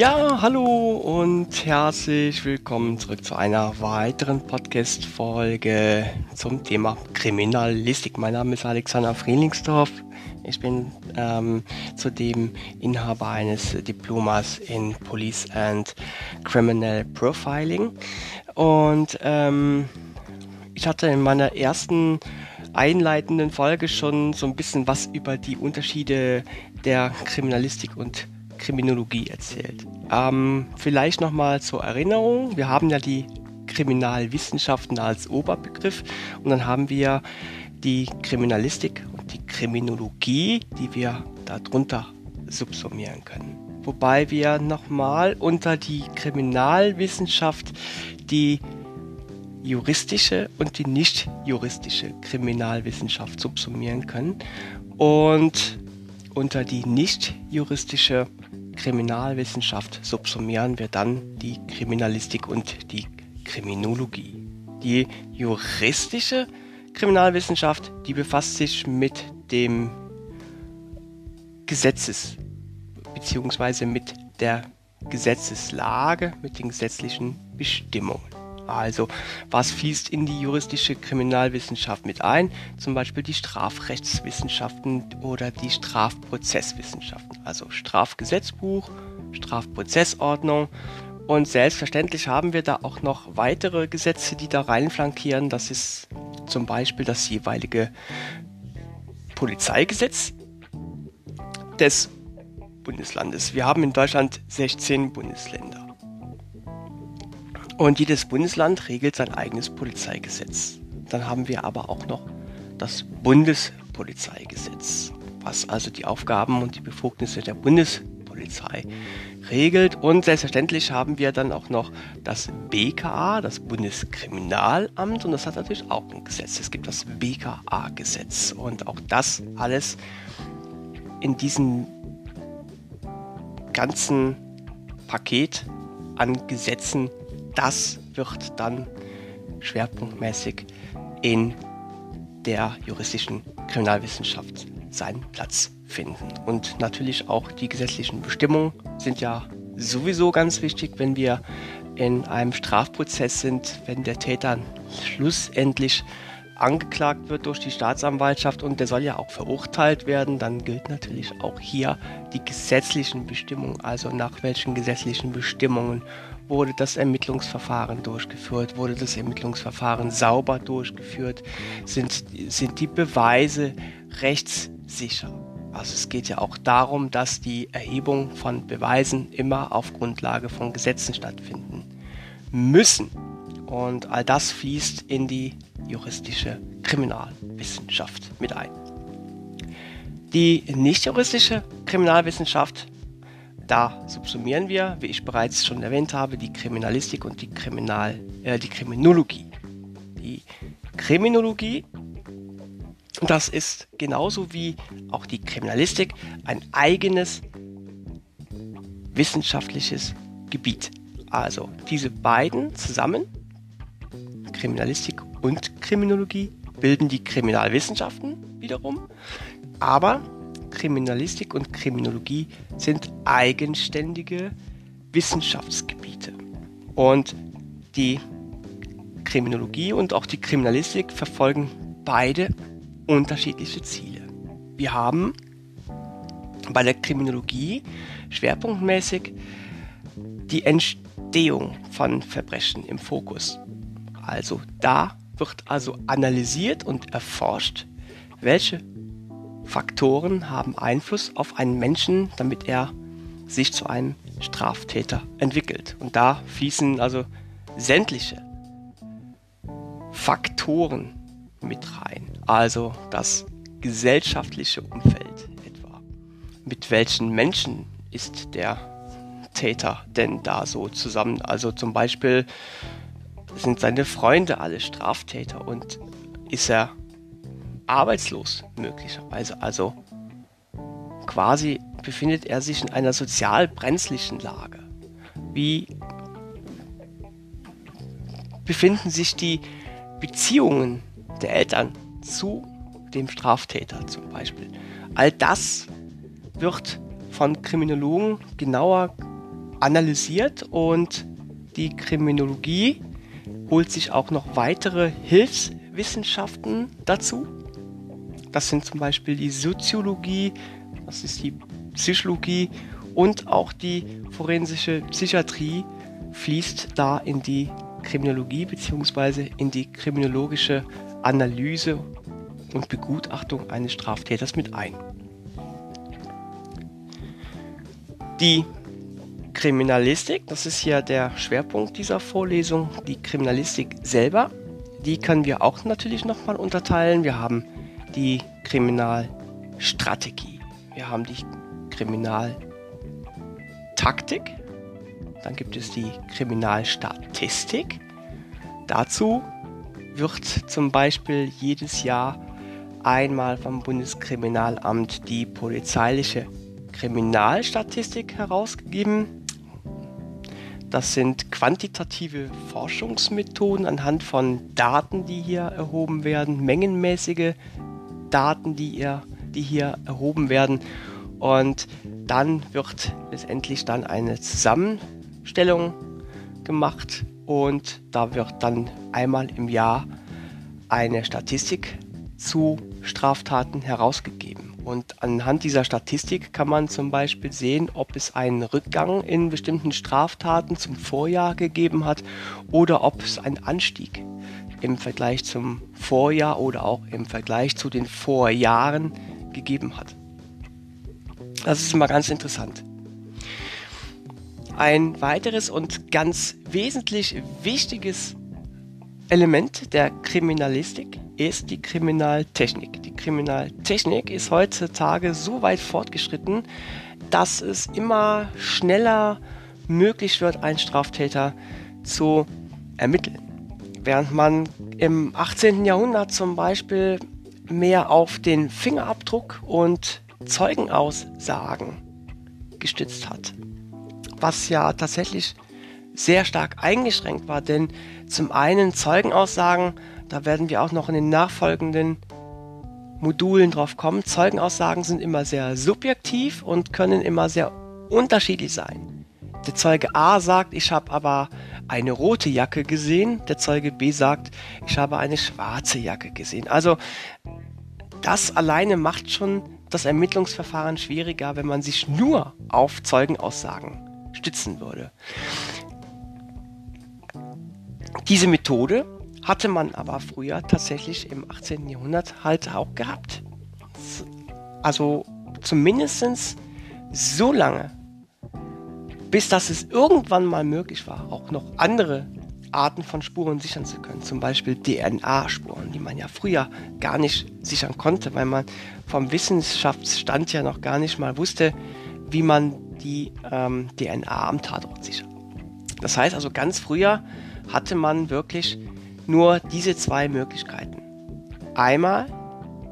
Ja, hallo und herzlich willkommen zurück zu einer weiteren Podcast-Folge zum Thema Kriminalistik. Mein Name ist Alexander Frielingsdorf. Ich bin ähm, zudem Inhaber eines Diplomas in Police and Criminal Profiling. Und ähm, ich hatte in meiner ersten einleitenden Folge schon so ein bisschen was über die Unterschiede der Kriminalistik und Kriminologie erzählt. Ähm, vielleicht nochmal zur Erinnerung. Wir haben ja die Kriminalwissenschaften als Oberbegriff und dann haben wir die Kriminalistik und die Kriminologie, die wir darunter subsumieren können. Wobei wir nochmal unter die Kriminalwissenschaft die juristische und die nicht juristische Kriminalwissenschaft subsumieren können und unter die nicht juristische Kriminalwissenschaft subsumieren wir dann die Kriminalistik und die Kriminologie. Die juristische Kriminalwissenschaft, die befasst sich mit dem Gesetzes bzw. mit der Gesetzeslage, mit den gesetzlichen Bestimmungen. Also, was fließt in die juristische Kriminalwissenschaft mit ein? Zum Beispiel die Strafrechtswissenschaften oder die Strafprozesswissenschaften. Also Strafgesetzbuch, Strafprozessordnung. Und selbstverständlich haben wir da auch noch weitere Gesetze, die da reinflankieren. Das ist zum Beispiel das jeweilige Polizeigesetz des Bundeslandes. Wir haben in Deutschland 16 Bundesländer. Und jedes Bundesland regelt sein eigenes Polizeigesetz. Dann haben wir aber auch noch das Bundespolizeigesetz, was also die Aufgaben und die Befugnisse der Bundespolizei regelt. Und selbstverständlich haben wir dann auch noch das BKA, das Bundeskriminalamt, und das hat natürlich auch ein Gesetz. Es gibt das BKA-Gesetz. Und auch das alles in diesem ganzen Paket an Gesetzen das wird dann schwerpunktmäßig in der juristischen Kriminalwissenschaft seinen Platz finden. Und natürlich auch die gesetzlichen Bestimmungen sind ja sowieso ganz wichtig, wenn wir in einem Strafprozess sind, wenn der Täter schlussendlich angeklagt wird durch die Staatsanwaltschaft und der soll ja auch verurteilt werden, dann gilt natürlich auch hier die gesetzlichen Bestimmungen, also nach welchen gesetzlichen Bestimmungen wurde das Ermittlungsverfahren durchgeführt, wurde das Ermittlungsverfahren sauber durchgeführt, sind, sind die Beweise rechtssicher. Also es geht ja auch darum, dass die Erhebung von Beweisen immer auf Grundlage von Gesetzen stattfinden müssen. Und all das fließt in die juristische Kriminalwissenschaft mit ein. Die nicht juristische Kriminalwissenschaft, da subsumieren wir, wie ich bereits schon erwähnt habe, die Kriminalistik und die, Kriminal, äh, die Kriminologie. Die Kriminologie, das ist genauso wie auch die Kriminalistik ein eigenes wissenschaftliches Gebiet. Also diese beiden zusammen Kriminalistik und Kriminologie bilden die Kriminalwissenschaften wiederum, aber Kriminalistik und Kriminologie sind eigenständige Wissenschaftsgebiete. Und die Kriminologie und auch die Kriminalistik verfolgen beide unterschiedliche Ziele. Wir haben bei der Kriminologie schwerpunktmäßig die Entstehung von Verbrechen im Fokus. Also da wird also analysiert und erforscht, welche Faktoren haben Einfluss auf einen Menschen, damit er sich zu einem Straftäter entwickelt. Und da fließen also sämtliche Faktoren mit rein. Also das gesellschaftliche Umfeld etwa. Mit welchen Menschen ist der Täter denn da so zusammen? Also zum Beispiel sind seine Freunde alle Straftäter und ist er arbeitslos möglicherweise. Also quasi befindet er sich in einer sozial brenzlichen Lage. Wie befinden sich die Beziehungen der Eltern zu dem Straftäter zum Beispiel? All das wird von Kriminologen genauer analysiert und die Kriminologie holt sich auch noch weitere Hilfswissenschaften dazu. Das sind zum Beispiel die Soziologie, das ist die Psychologie und auch die forensische Psychiatrie fließt da in die Kriminologie bzw. in die kriminologische Analyse und Begutachtung eines Straftäters mit ein. Die Kriminalistik, das ist ja der Schwerpunkt dieser Vorlesung, die Kriminalistik selber, die können wir auch natürlich nochmal unterteilen. Wir haben die Kriminalstrategie, wir haben die Kriminaltaktik, dann gibt es die Kriminalstatistik. Dazu wird zum Beispiel jedes Jahr einmal vom Bundeskriminalamt die polizeiliche Kriminalstatistik herausgegeben. Das sind quantitative Forschungsmethoden anhand von Daten, die hier erhoben werden, mengenmäßige Daten, die hier, die hier erhoben werden. Und dann wird letztendlich dann eine Zusammenstellung gemacht und da wird dann einmal im Jahr eine Statistik zu Straftaten herausgegeben. Und anhand dieser Statistik kann man zum Beispiel sehen, ob es einen Rückgang in bestimmten Straftaten zum Vorjahr gegeben hat oder ob es einen Anstieg im Vergleich zum Vorjahr oder auch im Vergleich zu den Vorjahren gegeben hat. Das ist immer ganz interessant. Ein weiteres und ganz wesentlich wichtiges Element der Kriminalistik ist die Kriminaltechnik. Die Kriminaltechnik ist heutzutage so weit fortgeschritten, dass es immer schneller möglich wird, einen Straftäter zu ermitteln. Während man im 18. Jahrhundert zum Beispiel mehr auf den Fingerabdruck und Zeugenaussagen gestützt hat, was ja tatsächlich sehr stark eingeschränkt war, denn zum einen Zeugenaussagen, da werden wir auch noch in den nachfolgenden Modulen drauf kommen. Zeugenaussagen sind immer sehr subjektiv und können immer sehr unterschiedlich sein. Der Zeuge A sagt, ich habe aber eine rote Jacke gesehen. Der Zeuge B sagt, ich habe eine schwarze Jacke gesehen. Also das alleine macht schon das Ermittlungsverfahren schwieriger, wenn man sich nur auf Zeugenaussagen stützen würde. Diese Methode hatte man aber früher tatsächlich im 18. Jahrhundert halt auch gehabt. Also zumindest so lange, bis dass es irgendwann mal möglich war, auch noch andere Arten von Spuren sichern zu können. Zum Beispiel DNA-Spuren, die man ja früher gar nicht sichern konnte, weil man vom Wissenschaftsstand ja noch gar nicht mal wusste, wie man die ähm, DNA am Tatort sichert. Das heißt also, ganz früher hatte man wirklich nur diese zwei Möglichkeiten. Einmal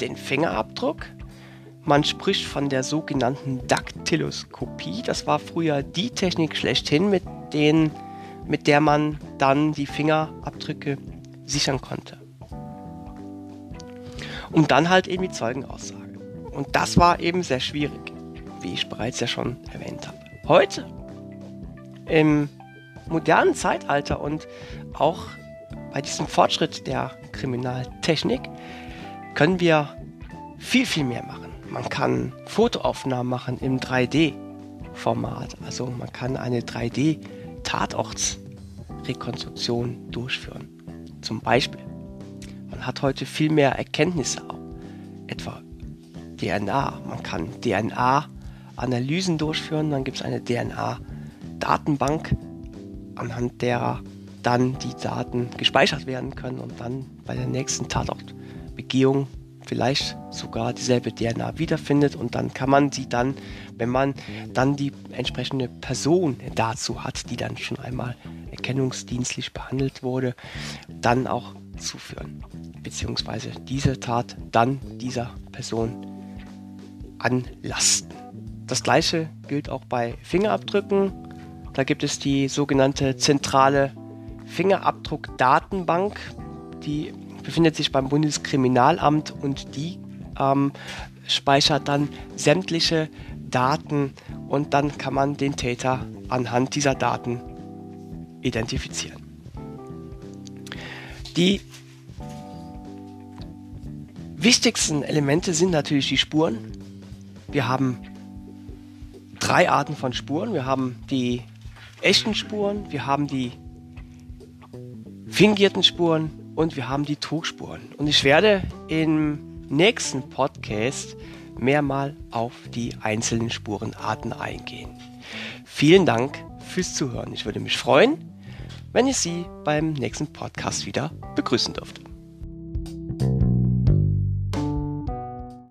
den Fingerabdruck. Man spricht von der sogenannten Daktyloskopie. Das war früher die Technik schlechthin, mit, denen, mit der man dann die Fingerabdrücke sichern konnte. Und dann halt eben die Zeugenaussage. Und das war eben sehr schwierig, wie ich bereits ja schon erwähnt habe. Heute, im modernen Zeitalter und auch bei diesem Fortschritt der Kriminaltechnik können wir viel, viel mehr machen. Man kann Fotoaufnahmen machen im 3D-Format. Also man kann eine 3D-Tatortsrekonstruktion durchführen. Zum Beispiel. Man hat heute viel mehr Erkenntnisse, etwa DNA. Man kann DNA-Analysen durchführen. Dann gibt es eine DNA-Datenbank, anhand derer dann die Daten gespeichert werden können und dann bei der nächsten Tatortbegehung vielleicht sogar dieselbe DNA wiederfindet und dann kann man sie dann, wenn man dann die entsprechende Person dazu hat, die dann schon einmal erkennungsdienstlich behandelt wurde, dann auch zuführen, beziehungsweise diese Tat dann dieser Person anlasten. Das gleiche gilt auch bei Fingerabdrücken. Da gibt es die sogenannte zentrale Fingerabdruckdatenbank, die befindet sich beim Bundeskriminalamt und die ähm, speichert dann sämtliche Daten und dann kann man den Täter anhand dieser Daten identifizieren. Die wichtigsten Elemente sind natürlich die Spuren. Wir haben drei Arten von Spuren. Wir haben die echten Spuren, wir haben die fingierten Spuren und wir haben die Trugspuren. Und ich werde im nächsten Podcast mehrmal auf die einzelnen Spurenarten eingehen. Vielen Dank fürs Zuhören. Ich würde mich freuen, wenn ich Sie beim nächsten Podcast wieder begrüßen dürfte.